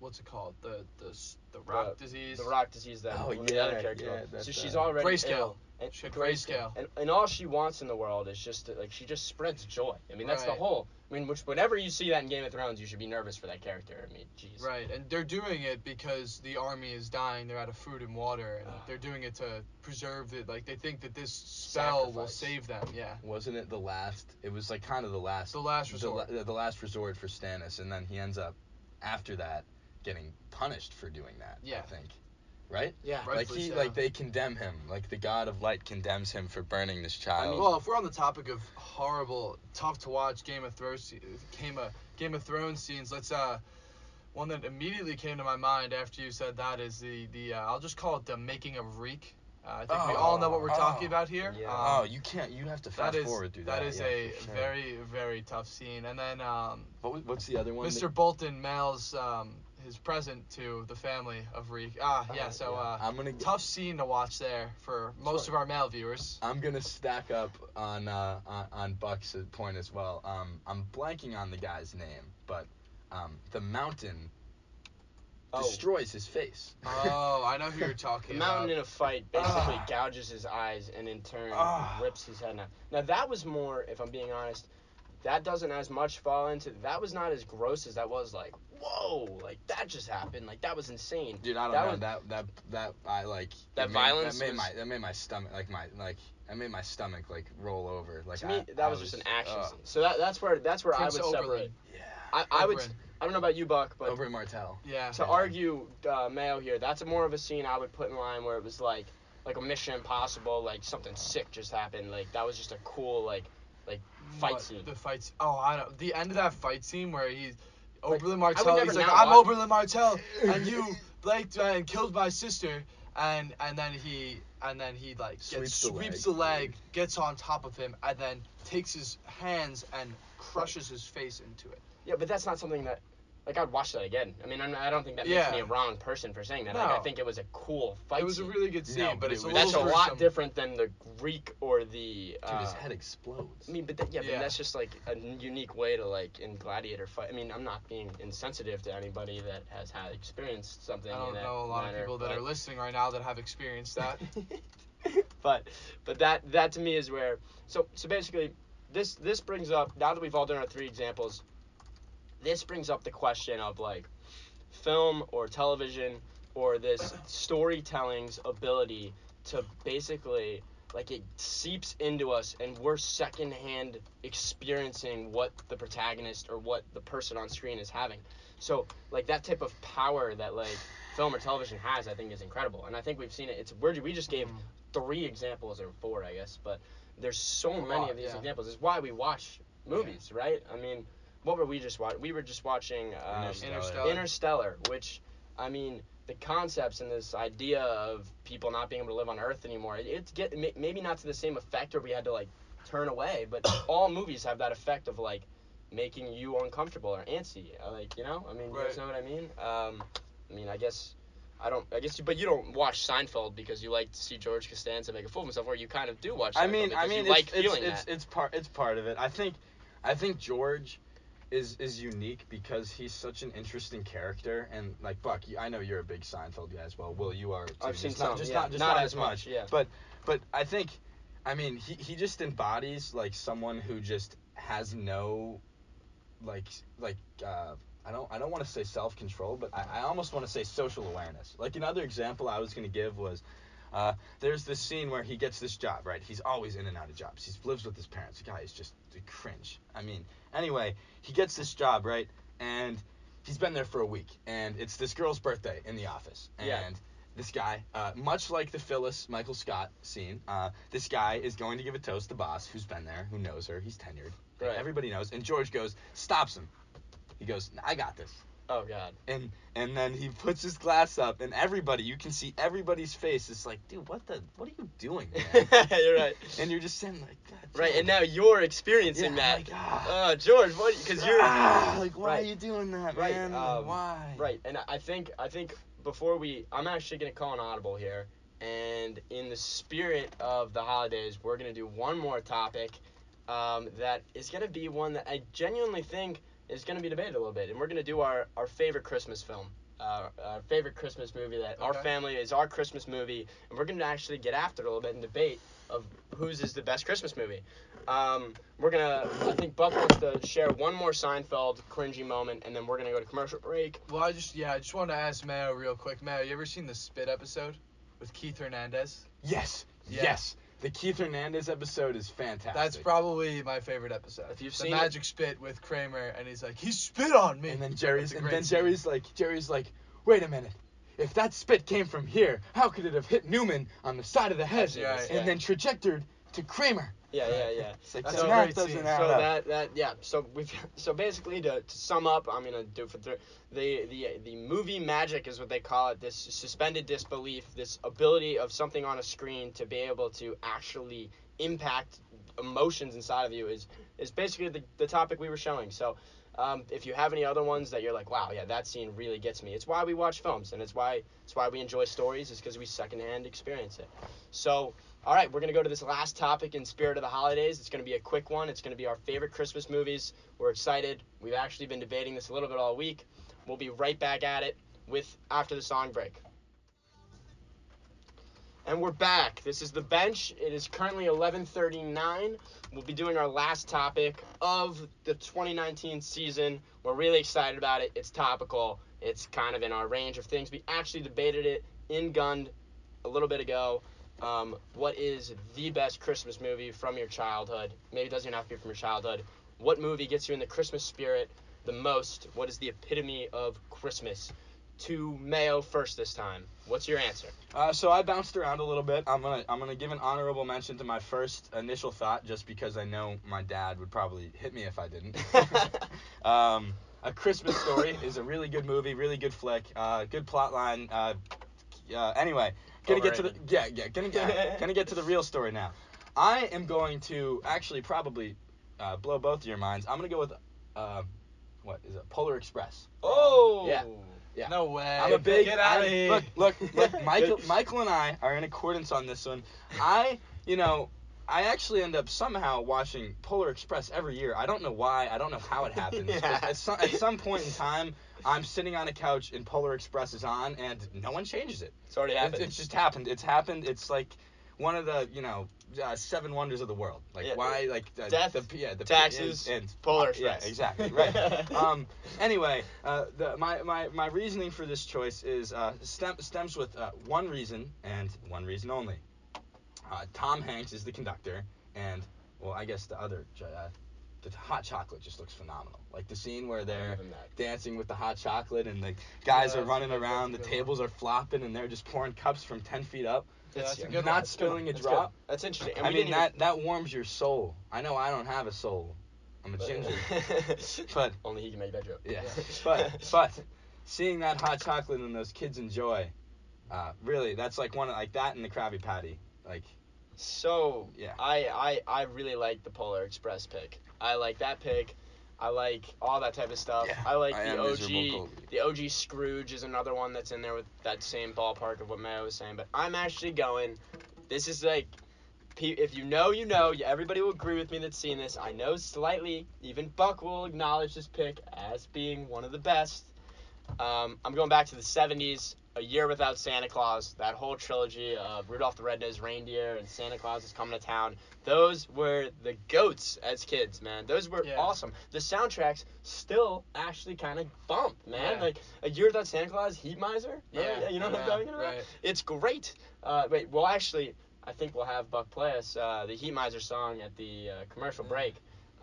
what's it called? The the the rock disease. the rock disease that Oh, one of the yeah, other characters yeah, that's, so she's uh, already Grayscale. ill, and She grayscale. and, and all she wants in the world is just to, like she just spreads joy i mean that's the whole i mean which whenever you see that in game of thrones you should be nervous for that character i mean jeez Right, and they're doing it because the army is dying. They're out of food and water, and Ugh. they're doing it to preserve it. Like they think that this spell will save them. Yeah, Wasn't it the last? It was like kind of the last the last the, resort. la- the last resort for Stannis, and then he ends up after that getting punished for doing that. Yeah. I Yeah. think, right? yeah like Rightfully he so. like they condemn him, like the god of light condemns him for burning this child. well, if we're on the topic of horrible, tough to watch Game of Thrones, Game of Game of Thrones scenes, let's uh, one that immediately came to my mind after you said that is the the uh, I'll just call it the making of Reek. Uh, I think we Oh, all know what we're oh, talking about here. yeah. oh, Um, you can't. You have to fast is forward through that. that is yeah, a sure. very very tough scene. And then um, What, what's the other one? Mr. Bolton mails um, his present to the family of Reek. Ah, yeah. Oh, So yeah. uh, I'm gonna. tough scene to watch there for most of our male viewers. I'm gonna stack up on uh, on, on Buck's point as well. Um, I'm blanking on the guy's name, but um, the mountain Oh. destroys his face. Oh, I know who you're talking about. the mountain about. in a fight basically Ah. gouges his eyes and in turn Ah. rips his head out. Now that was more, if I'm being honest, that doesn't as much fall into that was not as gross as that was like whoa like that just happened like that was insane Dude, I don't That know was- that that that I like That made, violence that made was- my that made my stomach like my like that made my stomach like roll over like to me I, that I was just an action uh, scene so that that's where that's where Prince I would Oberyn. separate yeah I, I would I don't know about you Buck but Oberyn Martell Yeah. to argue uh, Mayo here, that's a more of a scene I would put in line where it was like like a Mission Impossible, like something sick just happened. Like that was just a cool like like fight What, scene. The fight. s- Oh, I know. The end of that fight scene where he's Like, Oberyn I Martell. He's like, I'm watch- Oberyn Martell, and you Blake and killed my sister, and and then he and then he like gets, Sweeps the sweeps leg. the leg, gets on top of him, and then takes his hands and crushes his face into it. Yeah, but that's not something that like I'd watch that again. I mean, I'm, I don't think that makes Yeah. me a wrong person for saying that. Like I think it was a cool fight. it was a really good scene, No, but but it's it a was- little That's a gruesome. lot different than the Reek or the. dude his uh, head explodes I mean, but that, yeah, Yeah. but that's just like a unique way to like in gladiator fight. I mean, I'm not being insensitive to anybody that has had experienced something. I don't that know a lot manner, of people that but- are listening right now that have experienced that. but but that that to me is where so so basically this this brings up now that we've all done our three examples this brings up the question of like film or television or this storytelling's ability to basically like it seeps into us and we're secondhand experiencing what the protagonist or what the person on screen is having. So like that type of power that like film or television has i think is incredible. And i think we've seen it. It's we're, we just gave Mhm. three examples or four i guess but there's so many of these yeah. examples. It's why we watch movies right? I mean what were we just watching we were just watching um, Interstellar. Interstellar. Interstellar, which I mean, the concepts and this idea of people not being able to live on Earth anymore, it, it's get maybe not to the same effect, or we had to like turn away, but all movies have that effect of like making you uncomfortable or antsy, uh, like you know. I mean, you guys know what I mean? Um, I mean, I guess. I don't. I guess, you, but you don't watch Seinfeld because you like to see George Costanza make a fool of himself, or you kind of do watch. Seinfeld I mean, I mean, you like it's, it's, feeling it's, that. it's part it's part of it. I think, I think George is is unique because he's such an interesting character. And like Buck, you, I know you're a big Seinfeld guy as well. Will, you are. Too. I've seen just not, some, just yeah. not just Not not, as as much, much. yeah. But but I think, I mean, he he just embodies like someone who just has no, like like. uh I don't I don't want to say self control, but I, I almost want to say social awareness. Like another example I was gonna give was uh, there's this scene where he gets this job, right? He's always in and out of jobs. He lives with his parents. The guy is just cringe. I mean, anyway, he gets this job, right? And he's been there for a week, and it's this girl's birthday in the office, and Yeah. this guy, uh, much like the Phyllis Michael Scott scene, uh, this guy is going to give a toast to the boss, who's been there, who knows her, he's tenured, Right. everybody knows, and George goes, stops him. He goes, I got this oh God. and and then he puts his glass up and everybody you can see everybody's face is like dude what the what are you doing man You're right. and you're just saying like God, Right, and now you're experiencing I'm that. like, ah, Uh, George, what? Because you're ah, like why right. are you doing that Right, man um, why right, and I think I think before we, I'm actually gonna call an audible here, and in the spirit of the holidays, we're gonna do one more topic, um, that is gonna be one that I genuinely think is gonna be debated a little bit, and we're gonna do our our favorite Christmas film. Uh, our favorite Christmas movie that our family is our Christmas movie, and we're gonna actually get after it a little bit and debate of whose is the best Christmas movie. Um, we're gonna, I think Buck wants to share one more Seinfeld cringy moment, and then we're gonna go to commercial break. Well, I just yeah, I just wanted to ask Mayo real quick. Mayo, you ever seen the Spit episode with Keith Hernandez? yes Yeah. yes the Keith Hernandez episode is fantastic That's probably my favorite episode. If you've the seen it- Magic Spit with Kramer, and he's like, he spit on me. and then Jerry's and then scene. Jerry's like Jerry's like wait a minute if that spit came from here how could it have hit Newman on the side of the head right, and yeah. then trajected to Kramer Yeah, yeah, yeah. it's like That's that great doesn't add So up. that that yeah. So we so basically to, to sum up, I'm gonna do for three. The the the movie magic is what they call it. This suspended disbelief, this ability of something on a screen to be able to actually impact emotions inside of you is is basically the, the topic we were showing. So. Um, if you have any other ones that you're like, wow, yeah, that scene really gets me. It's why we watch films, and it's why it's why we enjoy stories. Is because we secondhand experience it. So, all right, we're gonna go to this last topic in spirit of the holidays. It's gonna be a quick one. It's gonna be our favorite Christmas movies. We're excited. We've actually been debating this a little bit all week. We'll be right back at it with after the song break. And we're back. This is the bench. It is currently 11:39. We'll be doing our last topic of the 2019 season. We're really excited about it. It's topical. It's kind of in our range of things. We actually debated it in Gund a little bit ago. Um, what is the best Christmas movie from your childhood? Maybe it doesn't even have to be from your childhood. What movie gets you in the Christmas spirit the most? What is the epitome of Christmas? To Mayo first this time. What's your answer? Uh, so I bounced around a little bit. I'm gonna I'm gonna give an honorable mention to my first initial thought, just because I know my dad would probably hit me if I didn't. um, a Christmas Story is a really good movie, really good flick, uh, good plot line. Uh, uh, anyway, gonna get to the yeah yeah gonna get gonna get to the real story now. I am going to actually probably uh, blow both of your minds. I'm gonna go with uh, what is it? Polar Express. Oh. Yeah. Yeah. No way. I'm a big. Get out of I'm- here. Look, look, look. Michael, Michael and I are in accordance on this one. I, you know, I actually end up somehow watching Polar Express every year. I don't know why. I don't know how it happens. Yeah. At some, at some point in time, I'm sitting on a couch and Polar Express is on, and no one changes it. It's already It's, happened. it's just happened. It's happened. It's like one of the, you know, uh, seven wonders of the world. Like Yeah. why, like uh, Death, the, yeah, the taxes, and, and Polar yeah, exactly. Right. um, anyway, uh, the, my, my, my reasoning for this choice is uh, stem, stems with uh, one reason and one reason only. Uh, Tom Hanks is the conductor, and well, I guess the other, uh, the hot chocolate just looks phenomenal. Like the scene where they're Give him that. dancing with the hot chocolate and the guys Yeah, are running around, the that's a good tables are flopping, and they're just pouring cups from ten feet up. Yeah, that's Yeah. good Not one. spilling a That's good. drop. That's interesting. And I mean didn't that that warms your soul. I know I don't have a soul. I'm a even- ginger. But- only he can make that joke. Yeah. But but seeing that hot chocolate and those kids enjoy, uh, really that's like one of, like that and the Krabby Patty. Like So Yeah. I, I I really like the Polar Express pick. I like that pick. I like all that type of stuff. Yeah, I like I the OG. The OG Scrooge is another one that's in there with that same ballpark of what Mayo was saying. But I'm actually going. This is like, if you know, you know. Everybody will agree with me that's seen this. I know slightly. Even Buck will acknowledge this pick as being one of the best. Um, I'm going back to the 70s. A Year Without Santa Claus, that whole trilogy of Rudolph the Red-Nosed Reindeer and Santa Claus is Coming to Town. Those were the goats as kids, man. Those were Yeah. awesome. The soundtracks still actually kind of bump, man. Yeah. Like A Year Without Santa Claus, Heat Miser. Yeah, you know what I'm talking about. right. It's great. Uh, wait, well actually, I think we'll have Buck play us uh, the Heat Miser song at the uh, commercial break.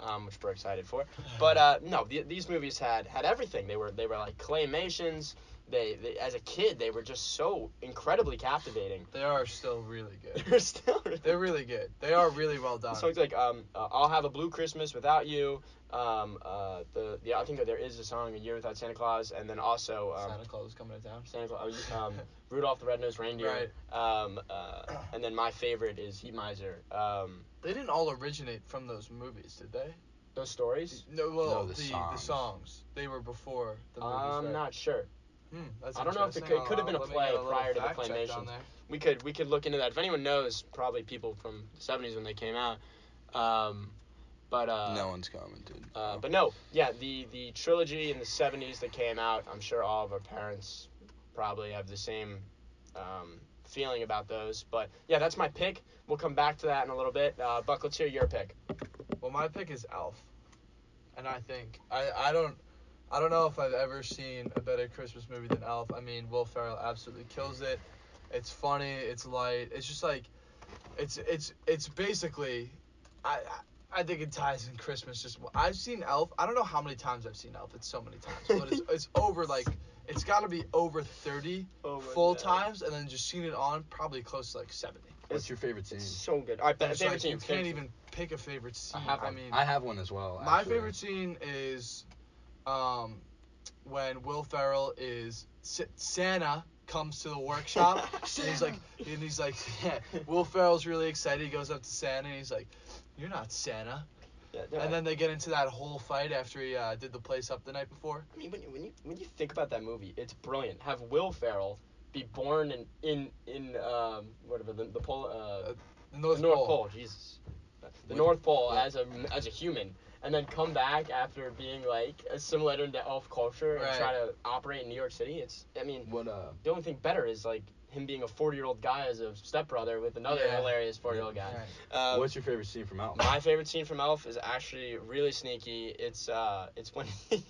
Um, which we're excited for, but uh, no, the, these movies had had everything. They were they were like claymations, they, they as a kid they were just so incredibly captivating. They are still really good. They're still They're really good. They are really well done. songs like um uh, I'll have a blue Christmas without you. Um uh the the I think that there is a song a year without Santa Claus and then also um Santa Claus is coming to town. Santa Claus um Rudolph the Red-Nosed Reindeer. Right. Um uh and then my favorite is Heat Miser. Um They didn't all originate from those movies, did they? those stories. No, well, No, the the, songs. the songs. They were before the movies. I'm right? not sure. Hmm, I don't know if it could- it could have been a play get little prior to the fact check Claymation. we could we could look into that. If anyone knows, probably people from the '70s when they came out. Um, but uh, no one's commented. uh, but no, yeah, the the trilogy in the '70s that came out. I'm sure all of our parents probably have the same um, feeling about those. But yeah, that's my pick. We'll come back to that in a little bit. Uh, Buck, let's hear your pick. Well, my pick is Elf, and I think I I don't I don't know if I've ever seen a better Christmas movie than Elf. I mean, Will Ferrell absolutely kills it. It's funny. It's light. It's just like it's it's it's basically I. I I think it ties in Christmas just. well. I've seen Elf. I don't know how many times I've seen Elf. It's so many times, but it's it's over like it's got to be over thirty Oh full God. times, and then just seen it on probably close to like seventy. What's your favorite scene? It's so good. All right, It's favorite like, scene. you can't even pick a favorite scene. have I mean, I have one as well. my favorite scene is um, when Will Ferrell is S- Santa comes to the workshop and he's like and he's like yeah, Will Ferrell's really excited. He goes up to Santa and he's like, "You're not Santa." Yeah. And then they get into that whole fight after he uh, did the place up the night before. I mean, when you, when you when you think about that movie, it's brilliant. Have Will Ferrell be born in in in um whatever the the pole uh, The North, the North Pole. Pole. Jesus, the North Pole yeah. as a as a human, and then come back after being like assimilated into elf culture and Right. try to operate in New York City. It's I mean What uh? the only thing better is like him being a 40 year old guy as a stepbrother with another Yeah. hilarious 40 year old guy. Right. Um, What's your favorite scene from Elf? my favorite scene from Elf is actually really sneaky. It's uh, it's when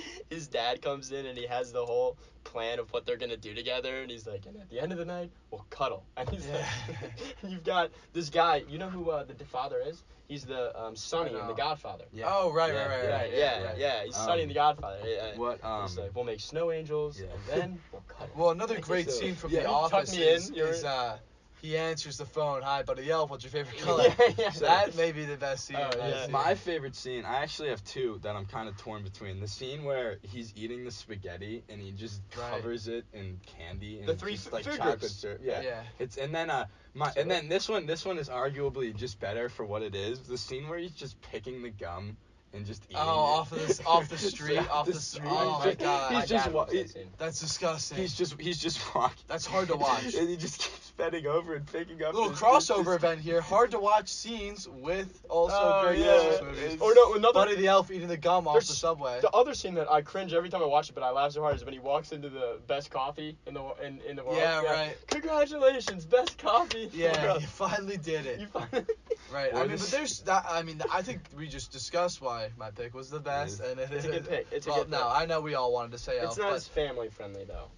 his dad comes in and he has the whole plan of what they're gonna do together, and he's like, and at the end of the night, we'll cuddle. And he's Yeah. like, and you've got this guy. You know who uh, the father is? He's the um, Sonny in. The Godfather. Yeah. Oh right, Yeah, right, right, yeah, right. yeah, right. yeah, He's Um, Sonny in The Godfather. Yeah, What um he's like, we'll make snow angels, Yeah. and then we'll cuddle. Well, another great So- scene from Yeah, The you tuck Office me is, is uh, he answers the phone. Hi, buddy Elf. What's your favorite color? yeah, yeah. That may be the best scene. Oh, yeah. My favorite scene, I actually have two that I'm kind of torn between. The scene where he's eating the spaghetti and he just Right. covers it in candy and The three just, f- like fingers. chocolate syrup. Yeah. yeah. It's and then uh my and then this one this one is arguably just better for what it is. The scene where he's just picking the gum and just eating Oh, it. off of this- off the street, off the the- street. oh my God. My He's just wa- he- That's disgusting. he's just he's just walking. That's hard to watch. and he just keeps bending over and picking up. little crossover his- event here. Hard to watch scenes with also Oh, great yeah. Christmas movies. It's- Or no, another Buddy the Elf eating the gum off the subway. The other scene that I cringe every time I watch it, but I laugh so hard is when he walks into the best coffee in the in, in the world. Yeah, right. Congratulations, best coffee. Yeah, you finally did it. You finally. Right. Well, I mean, but there's that. I mean, I think we just discussed why my pick was the best, and it It's a good pick. It's a well, good no, pick. I know we all wanted to say It's Elf, not but as family friendly though.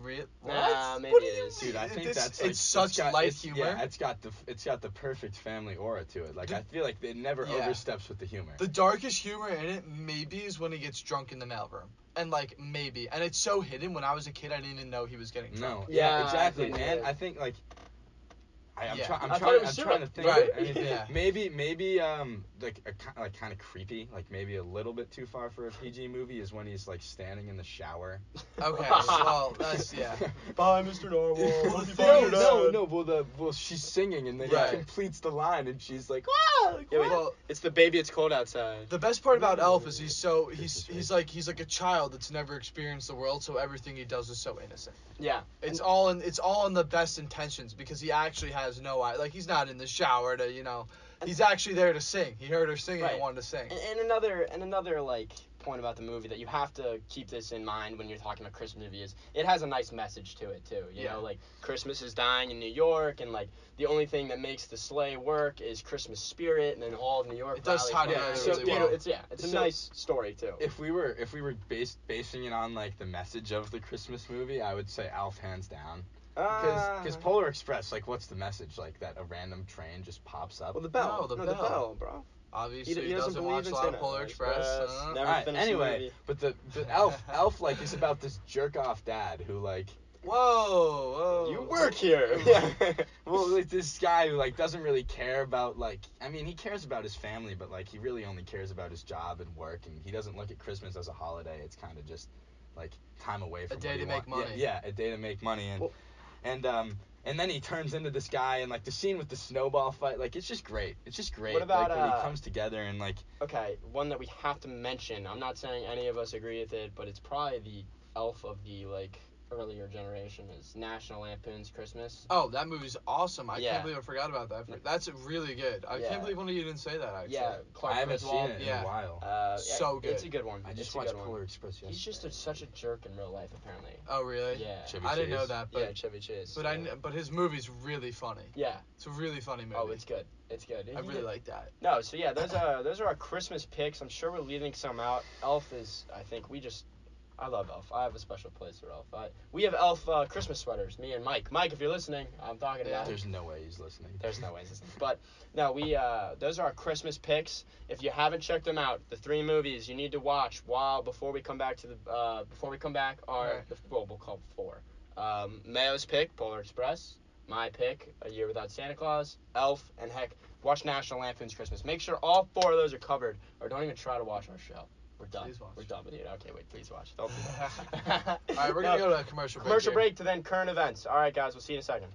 real. Nah, What? maybe What do you is. mean? Dude, I think This- that's like, it's such got, light it's- humor. Yeah, it's got the it's got the perfect family aura to it. Like The- I feel like it never Yeah. oversteps with the humor. The darkest humor in it maybe is when he gets drunk in the mailroom. And like maybe, and it's so hidden. When I was a kid, I didn't even know he was getting drunk. no, yeah, Yeah, exactly. I think and I think like. I, I'm, Yeah. try, I'm I thought trying. it I'm trying to think. Right, of anything. yeah. Maybe, maybe, um, like a like kind of creepy, like maybe a little bit too far for a PG movie is when he's like standing in the shower. Okay, well that's yeah. Bye, Mr. Narwhal. Well, Hope you the find thing your is- no, no. Well, the well, she's singing and then Right. he completes the line and she's like, "Wow!" Like, Yeah, wait. Well, it's the baby. It's cold outside. The best part about Elf is he's so he's he's like he's like a child that's never experienced the world, so everything he does is so innocent. Yeah. It's all in it's all in the best intentions because he actually has no eye like he's not in the shower to you know he's actually there to sing. He heard her singing Right. and wanted to sing. And, and another and another like point about the movie that you have to keep this in mind when you're talking about Christmas movie is it has a nice message to it too. You Yeah. know, like Christmas is dying in New York, and like the only thing that makes the sleigh work is Christmas spirit, and then all of New York. It does tie together it. really well. it's yeah, it's a So- nice story too. if we were if we were based basing it on like the message of the Christmas movie, I would say Elf hands down. Because because Uh, Polar Express, like, what's the message? Like that a random train just pops up. well, the bell, No, the no, bell. the bell, bro. Obviously, He, he, he doesn't, doesn't, watch a lot of Santa Polar Express. uh, Never Alright, anyway, movie. but the but Elf Elf like is about this jerk off dad who like whoa, whoa. You work here. yeah. well like this guy who like doesn't really care about like I mean he cares about his family but like he really only cares about his job and work and he doesn't look at Christmas as a holiday. It's kind of just like time away from a day what to he make want- money. Yeah, yeah, a day to make money and Well- and um and then he turns into this guy and like the scene with the snowball fight like it's just great. It's just great. What about, like when uh, he comes together and like Okay, one that we have to mention. I'm not saying any of us agree with it, but it's probably the elf of the like earlier generation is National Lampoon's Christmas. Oh, that movie's awesome. I Yeah. can't believe I forgot about that. That's really good. I Yeah. can't believe one of you didn't say that actually. Yeah, Clark I haven't Griswold. seen it in yeah. a while. Uh, So good. It's a good. good one. I just watched good one. Polar Express yesterday. He's just a, such a jerk in real life, apparently. Oh really? Yeah. Chevy I didn't know that, but yeah, Chevy Chase. but I but his movie's really funny. Yeah. It's a really funny movie. Oh, it's good. It's good. I really like that. No, so yeah, those are those are our Christmas picks. I'm sure we're leaving some out. Elf is, I think we just, I love Elf. I have a special place for Elf. I, we have Elf uh, Christmas sweaters. Me and Mike. Mike, if you're listening, I'm talking Yeah. about. There's no way he's listening. There's no way. this is- But no, we uh, those are our Christmas picks. If you haven't checked them out, the three movies you need to watch while before we come back to the uh, before we come back are the well we'll call four. Um, Mayo's pick, Polar Express. My pick, A Year Without Santa Claus, Elf, and heck, watch National Lampoon's Christmas. Make sure all four of those are covered, or don't even try to watch our show. We're done. Please watch. We're done with you. Okay, wait, please watch. Don't do that. All right, we're gonna go to a commercial break. Commercial here. break to then current events. All right, guys, we'll see you in a second.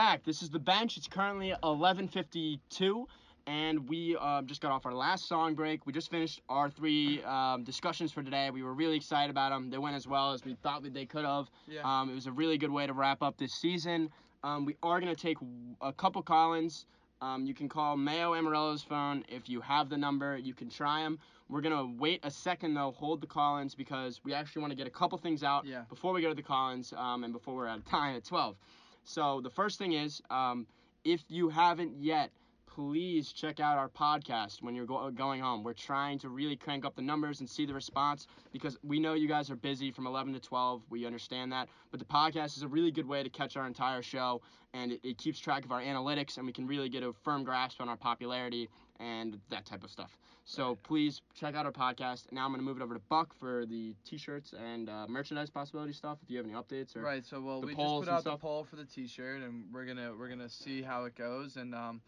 Back. This is the bench. It's currently 11:52, and we um, just got off our last song break. We just finished our three um, discussions for today. We were really excited about them. They went as well as we thought that they could have. Yeah. Um, it was a really good way to wrap up this season. Um, we are gonna take a couple call-ins. Um, you can call Mayo Amarillo's phone if you have the number. You can try him. We're gonna wait a second though. Hold the call-ins because we actually want to get a couple things out Yeah. before we go to the call-ins um, and before we're out of time at 12. So the first thing is, um, if you haven't yet, please check out our podcast when you're go- going home. We're trying to really crank up the numbers and see the response because we know you guys are busy from 11 to 12. We understand that. But the podcast is a really good way to catch our entire show and it, it keeps track of our analytics and we can really get a firm grasp on our popularity and that type of stuff. So please check out our podcast. Now I'm going to move it over to Buck for the t-shirts and uh, merchandise possibility stuff if you have any updates or Right. So well, we just put and out the poll for the T-shirt, and we're gonna we're gonna see how it goes, and um,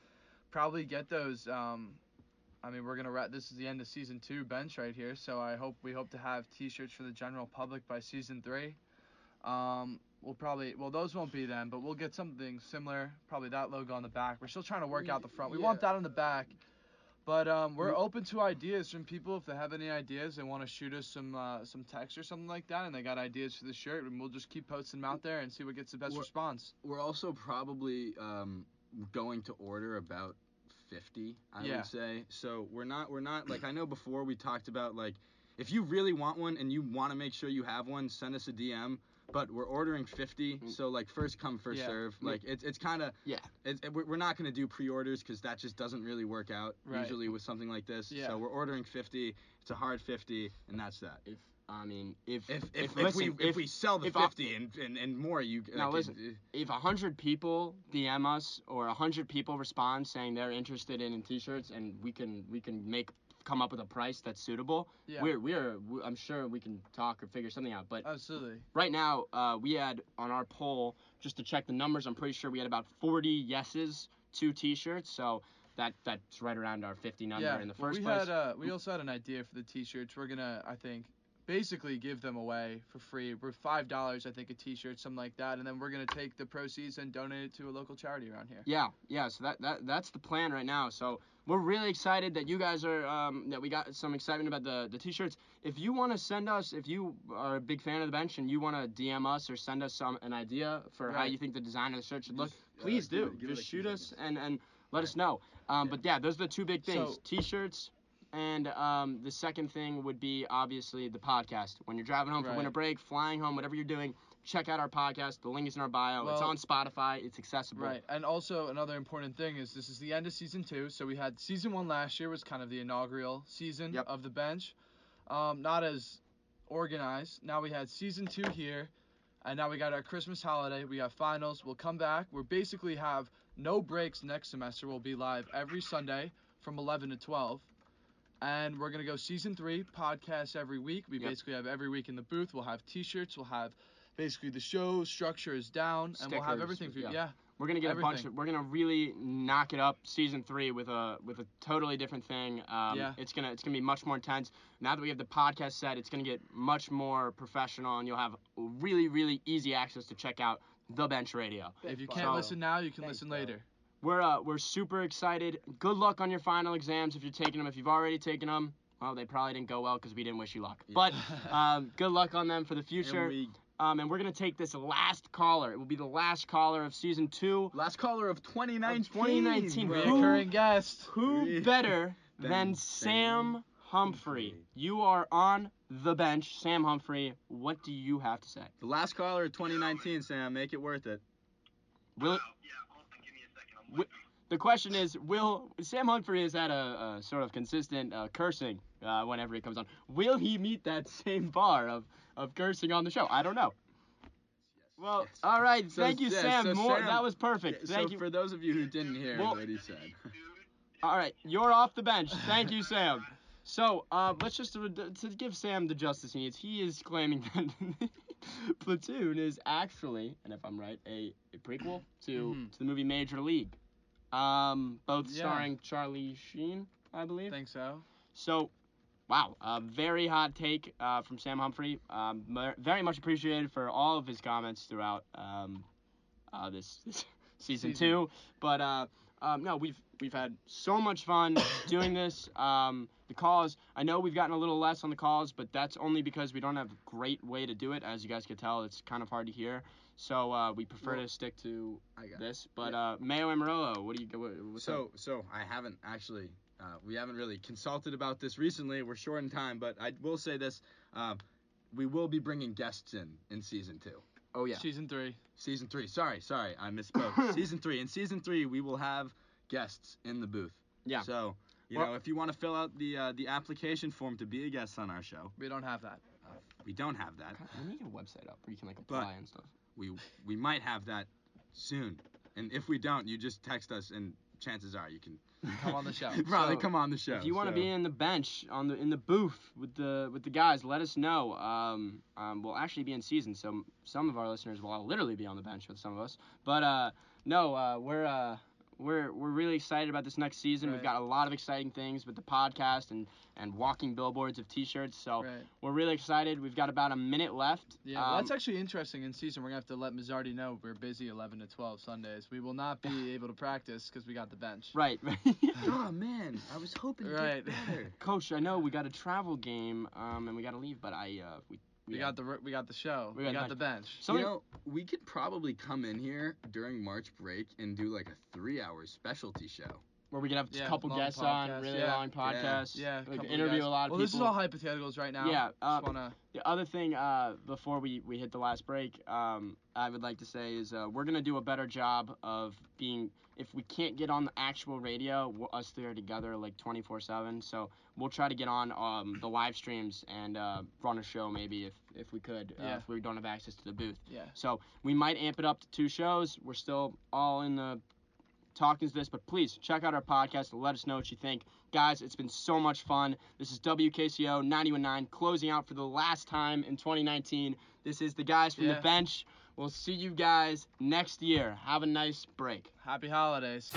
probably get those. Um, I mean, we're gonna wrap. This is the end of season two bench right here, so I hope we hope to have T-shirts for the general public by season three. Um, we'll probably well those won't be then, but we'll get something similar. Probably that logo on the back. We're still trying to work out the front. We want that on the back. But um, we're open to ideas from people. If they have any ideas, they want to shoot us some uh, some text or something like that, and they got ideas for the shirt, and we'll just keep posting them out there and see what gets the best We're- response. We're also probably um, going to order about 50, I Yeah. would say. So we're not we're not like I know before we talked about like if you really want one and you want to make sure you have one, send us a DM. But we're ordering 50, mm. so like first come first Yeah. serve. Like it's it's kind of Yeah. It's, it, we're not gonna do pre-orders because that just doesn't really work out Right. usually with something like this. Yeah. So we're ordering 50. It's a hard 50, and that's that. if I mean if If if, if, listen, we if, we sell the if I- 50 and, and and more, you Now like, listen, if a hundred people DM us or a hundred people respond saying they're interested in, in t-shirts and we can we can make come up with a price that's suitable, Yeah. we're we're we- I'm sure we can talk or figure something out. But Absolutely. right now, uh, we had on our poll just to check the numbers. I'm pretty sure we had about 40 yeses to t-shirts, so that that's right around our 50 number yeah. in the well, first we place. had uh, we also had an idea for the T-shirts. We're gonna I think basically give them away for free. We're five dollars I think a T-shirt, something like that, and then we're gonna take the proceeds and donate it to a local charity around here. Yeah, yeah. So that, that that's the plan right now. So we're really excited that you guys are um, that we got some excitement about the the t-shirts. If you want to send us, if you are a big fan of the bench and you want to DM us or send us some an idea for how you think the design of the shirt should look, Just, uh, please give do. it- give Just like shoot us and and let us know. Um, But yeah, those are the two big things: So- t-shirts. And um, the second thing would be obviously the podcast. When you're driving home for Right. winter break, flying home, whatever you're doing, check out our podcast. The link is in our bio. it's on Spotify. It's accessible. Right, and also another important thing is this is the end of season two. So we had season one last year was kind of the inaugural season Yep. of the bench, um, not as organized. Now we had season two here, and now we got our Christmas holiday. We have finals. We'll come back. We'll basically have no breaks next semester. We'll be live every Sunday from 11 to 12. And we're gonna go season three, podcasts every week. We Yep. basically have every week in the booth. We'll have T-shirts. We'll have basically the show structure is down, and we'll have everything for you. yeah. yeah. We're gonna get a bunch of. We're gonna really knock it up season three with a with a totally different thing. Um, Yeah. It's gonna it's gonna be much more intense. Now that we have the podcast set, it's gonna get much more professional, and you'll have really really easy access to check out the Bench Radio. If you can't listen now, you can Thanks, listen bro. Later. We're uh, we're super excited. Good luck on your final exams if you're taking them. If you've already taken them, well, they probably didn't go well because we didn't wish you luck. But um, good luck on them for the future. And we, Um, and we're gonna take this last caller. It will be the last caller of season two. last caller of 2019. 2019, bro. Who- guest. Who better Than than Sam Sam Humphrey? Humphrey. You are on the bench, Sam Humphrey. What do you have to say? The last caller of 2019, Sam. Make it worth it. Will Yeah, hold on, give me a second. I'm Wi- the question is, will Sam Humphrey has had a, a sort of consistent uh, cursing uh, whenever he comes on? Will he meet that same bar of, of cursing on the show? I don't know. Well, Yes. all right. So, Thank you, yeah, Sam. so that was perfect. so Thank you. for those of you who didn't hear Well- what he said. All right, you're off the bench. Thank you, Sam. So, uh, let's just uh, to give Sam the justice he needs. He is claiming that Platoon is actually, and if I'm right, a, a prequel to Mhm. to the movie Major League. Um, both Yeah. starring Charlie Sheen, I believe. Think so. So, wow, a very hot take uh, from Sam Humphrey. Um, very much appreciated for all of his comments throughout um, uh, this, this season, Season. two. But uh, um, no, we've we've had so much fun doing this. Um, the calls, I know we've gotten a little less on the calls, but that's only because we don't have a great way to do it. As you guys could tell, it's kind of hard to hear. So uh, we prefer to stick to I got this. But uh, Mayo Amarillo, what do you what, what's so up? so I haven't actually uh, we haven't really consulted about this recently. We're short in time, but I will say this: um, we will be bringing guests in in season two. Oh yeah. Season three. Season three. Sorry, sorry, I misspoke. season three. In season three, we will have guests in the booth. Yeah. So you Well- know, if you want to fill out the uh, the application form to be a guest on our show, We don't have that. we don't have that. Let me get a website up where you can like But- apply and stuff. We we might have that soon. And if we don't, you just text us, and chances are you can Come on the show. probably So, come on the show. If you want to so- be in the bench on the in the booth with the with the guys, let us know. Um, um, we'll actually be in season, so some of our listeners will literally be on the bench with some of us. But uh, no, uh, we're uh, we're we're really excited about this next season. We've got a lot of exciting things with the podcast and and walking billboards of T-shirts. So Right. we're really excited. We've got about a minute left. Yeah, well, Um, that's actually interesting. In season, we're gonna have to let Mazzardi know we're busy 11 to 12 Sundays. We will not be able to practice because we got the bench. right. Oh man, I was hoping to Right. get. Coach, I know we got a travel game, um, and we got to leave, but I uh, we We got the we got the show. We We, got got the the bench. Something- you know, we could probably come in here during March break and do like a three-hour specialty show. where we can have Yeah, a couple long guests on, really yeah. long podcasts. Yeah, we couple could of interview guys. a lot of well, people. this is all hypotheticals right now. Yeah, uh, Just wanna. The other thing, uh, before we, we hit the last break, um, I would like to say is uh, we're gonna do a better job of being. If we can't get on the actual radio, we're, us three are together like 24/7. So we'll try to get on um, the live streams and uh, run a show maybe if if we could, uh, Yeah. if we don't have access to the booth. Yeah. So we might amp it up to two shows. We're still all in the talking to this, but please check out our podcast and let us know what you think. Guys, it's been so much fun. This is WKCO 919 closing out for the last time in 2019. This is the guys from Yeah. the bench. We'll see you guys next year. Have a nice break. Happy holidays.